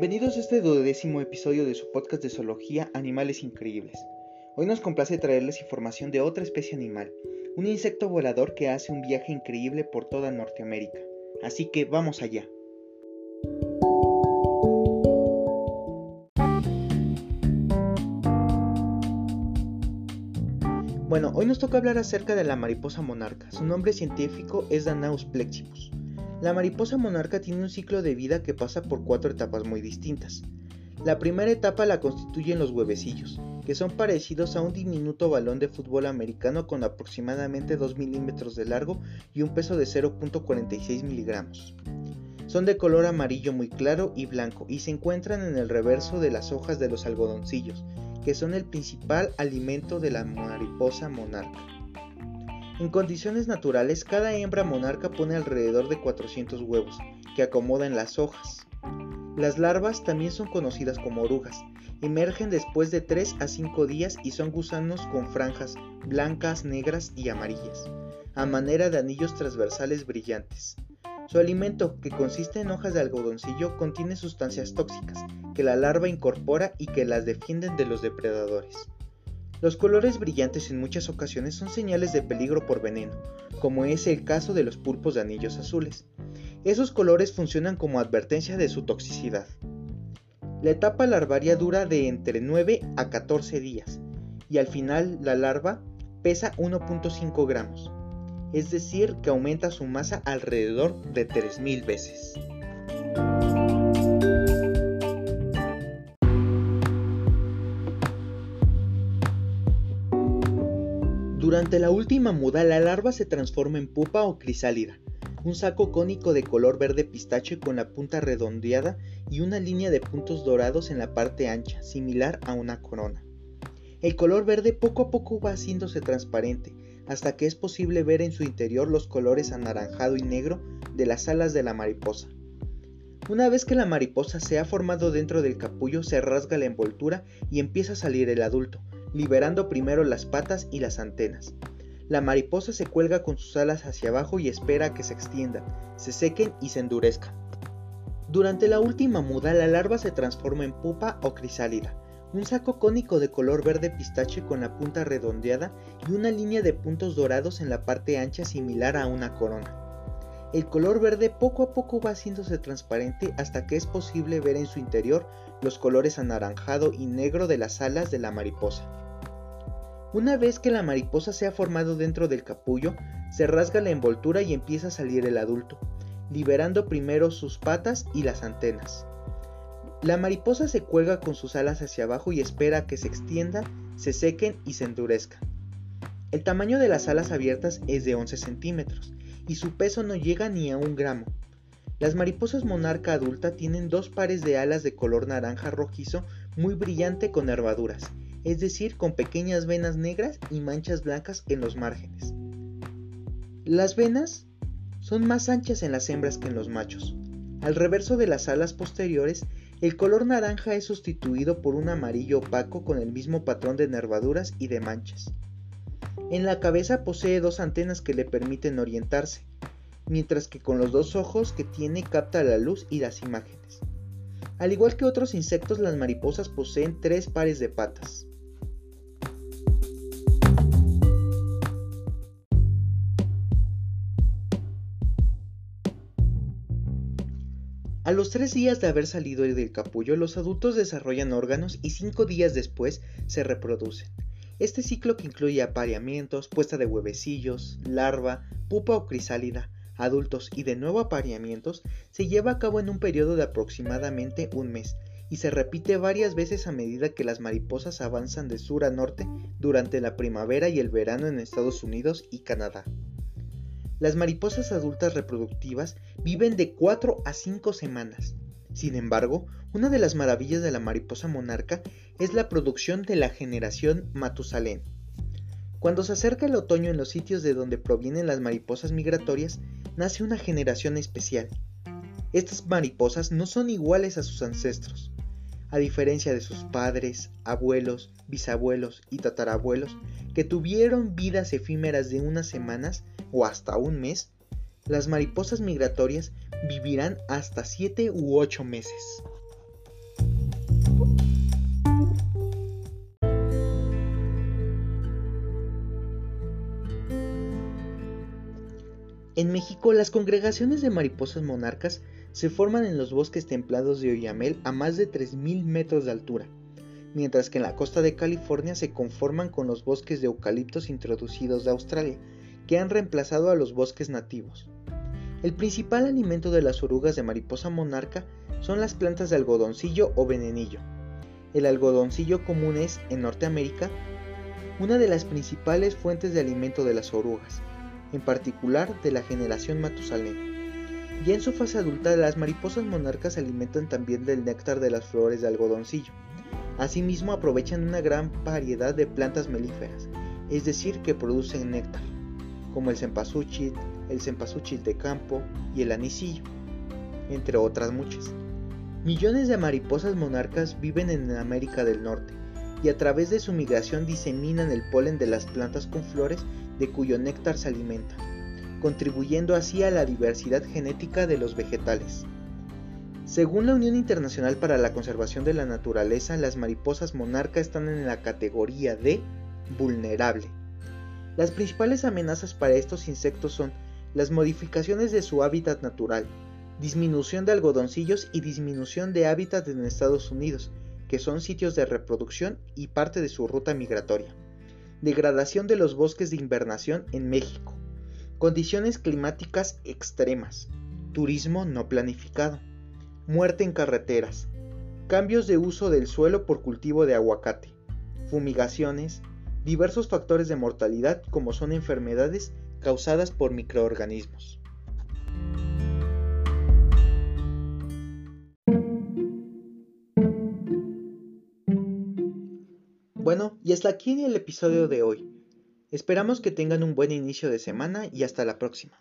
Bienvenidos a este duodécimo episodio de su podcast de zoología Animales Increíbles. Hoy nos complace traerles información de otra especie animal, un insecto volador que hace un viaje increíble por toda Norteamérica. Así que vamos allá. Bueno, hoy nos toca hablar acerca de la mariposa monarca. Su nombre científico es Danaus plexibus. La mariposa monarca tiene un ciclo de vida que pasa por cuatro etapas muy distintas. La primera etapa la constituyen los huevecillos, que son parecidos a un diminuto balón de fútbol americano con aproximadamente 2 milímetros de largo y un peso de 0.46 miligramos. Son de color amarillo muy claro y blanco y se encuentran en el reverso de las hojas de los algodoncillos, que son el principal alimento de la mariposa monarca. En condiciones naturales, cada hembra monarca pone alrededor de 400 huevos, que acomoda en las hojas. Las larvas también son conocidas como orugas. Emergen después de 3 a 5 días y son gusanos con franjas blancas, negras y amarillas, a manera de anillos transversales brillantes. Su alimento, que consiste en hojas de algodoncillo, contiene sustancias tóxicas que la larva incorpora y que las defienden de los depredadores. Los colores brillantes en muchas ocasiones son señales de peligro por veneno, como es el caso de los pulpos de anillos azules. Esos colores funcionan como advertencia de su toxicidad. La etapa larvaria dura de entre 9 a 14 días y al final la larva pesa 1.5 gramos es decir, que aumenta su masa alrededor de 3.000 veces. Durante la última muda, la larva se transforma en pupa o crisálida, un saco cónico de color verde pistache con la punta redondeada y una línea de puntos dorados en la parte ancha, similar a una corona. El color verde poco a poco va haciéndose transparente, hasta que es posible ver en su interior los colores anaranjado y negro de las alas de la mariposa. Una vez que la mariposa se ha formado dentro del capullo, se rasga la envoltura y empieza a salir el adulto, liberando primero las patas y las antenas. La mariposa se cuelga con sus alas hacia abajo y espera a que se extiendan, se sequen y se endurezcan. Durante la última muda, la larva se transforma en pupa o crisálida, un saco cónico de color verde pistache con la punta redondeada y una línea de puntos dorados en la parte ancha similar a una corona. El color verde poco a poco va haciéndose transparente hasta que es posible ver en su interior los colores anaranjado y negro de las alas de la mariposa. Una vez que la mariposa se ha formado dentro del capullo, se rasga la envoltura y empieza a salir el adulto, liberando primero sus patas y las antenas. La mariposa se cuelga con sus alas hacia abajo y espera a que se extiendan, se sequen y se endurezcan. El tamaño de las alas abiertas es de 11 centímetros y su peso no llega ni a un gramo. Las mariposas monarca adulta tienen dos pares de alas de color naranja rojizo muy brillante con nervaduras, es decir, con pequeñas venas negras y manchas blancas en los márgenes. Las venas son más anchas en las hembras que en los machos. Al reverso de las alas posteriores el color naranja es sustituido por un amarillo opaco con el mismo patrón de nervaduras y de manchas. En la cabeza posee dos antenas que le permiten orientarse, mientras que con los dos ojos que tiene capta la luz y las imágenes. Al igual que otros insectos, las mariposas poseen tres pares de patas. A los tres días de haber salido del capullo, los adultos desarrollan órganos y cinco días después se reproducen. Este ciclo que incluye apareamientos, puesta de huevecillos, larva, pupa o crisálida, adultos y de nuevo apareamientos, se lleva a cabo en un periodo de aproximadamente un mes y se repite varias veces a medida que las mariposas avanzan de sur a norte durante la primavera y el verano en Estados Unidos y Canadá. Las mariposas adultas reproductivas viven de 4 a 5 semanas. Sin embargo, una de las maravillas de la mariposa monarca es la producción de la generación Matusalén. Cuando se acerca el otoño en los sitios de donde provienen las mariposas migratorias, nace una generación especial. Estas mariposas no son iguales a sus ancestros. A diferencia de sus padres, abuelos, bisabuelos y tatarabuelos, que tuvieron vidas efímeras de unas semanas, o hasta un mes, las mariposas migratorias vivirán hasta 7 u 8 meses. En México, las congregaciones de mariposas monarcas se forman en los bosques templados de Oyamel a más de 3.000 metros de altura, mientras que en la costa de California se conforman con los bosques de eucaliptos introducidos de Australia, que han reemplazado a los bosques nativos. El principal alimento de las orugas de mariposa monarca son las plantas de algodoncillo o venenillo. El algodoncillo común es, en Norteamérica, una de las principales fuentes de alimento de las orugas, en particular de la generación Matusalén. Ya en su fase adulta, las mariposas monarcas se alimentan también del néctar de las flores de algodoncillo. Asimismo, aprovechan una gran variedad de plantas melíferas, es decir, que producen néctar, como el cempasúchil, el cempasúchil de campo y el anisillo, entre otras muchas. Millones de mariposas monarcas viven en América del Norte y a través de su migración diseminan el polen de las plantas con flores de cuyo néctar se alimentan, contribuyendo así a la diversidad genética de los vegetales. Según la Unión Internacional para la Conservación de la Naturaleza, las mariposas monarca están en la categoría de vulnerable. Las principales amenazas para estos insectos son las modificaciones de su hábitat natural, disminución de algodoncillos y disminución de hábitat en Estados Unidos, que son sitios de reproducción y parte de su ruta migratoria. Degradación de los bosques de invernación en México, condiciones climáticas extremas, turismo no planificado, muerte en carreteras, cambios de uso del suelo por cultivo de aguacate, fumigaciones, diversos factores de mortalidad como son enfermedades causadas por microorganismos. Bueno, y hasta aquí el episodio de hoy. Esperamos que tengan un buen inicio de semana y hasta la próxima.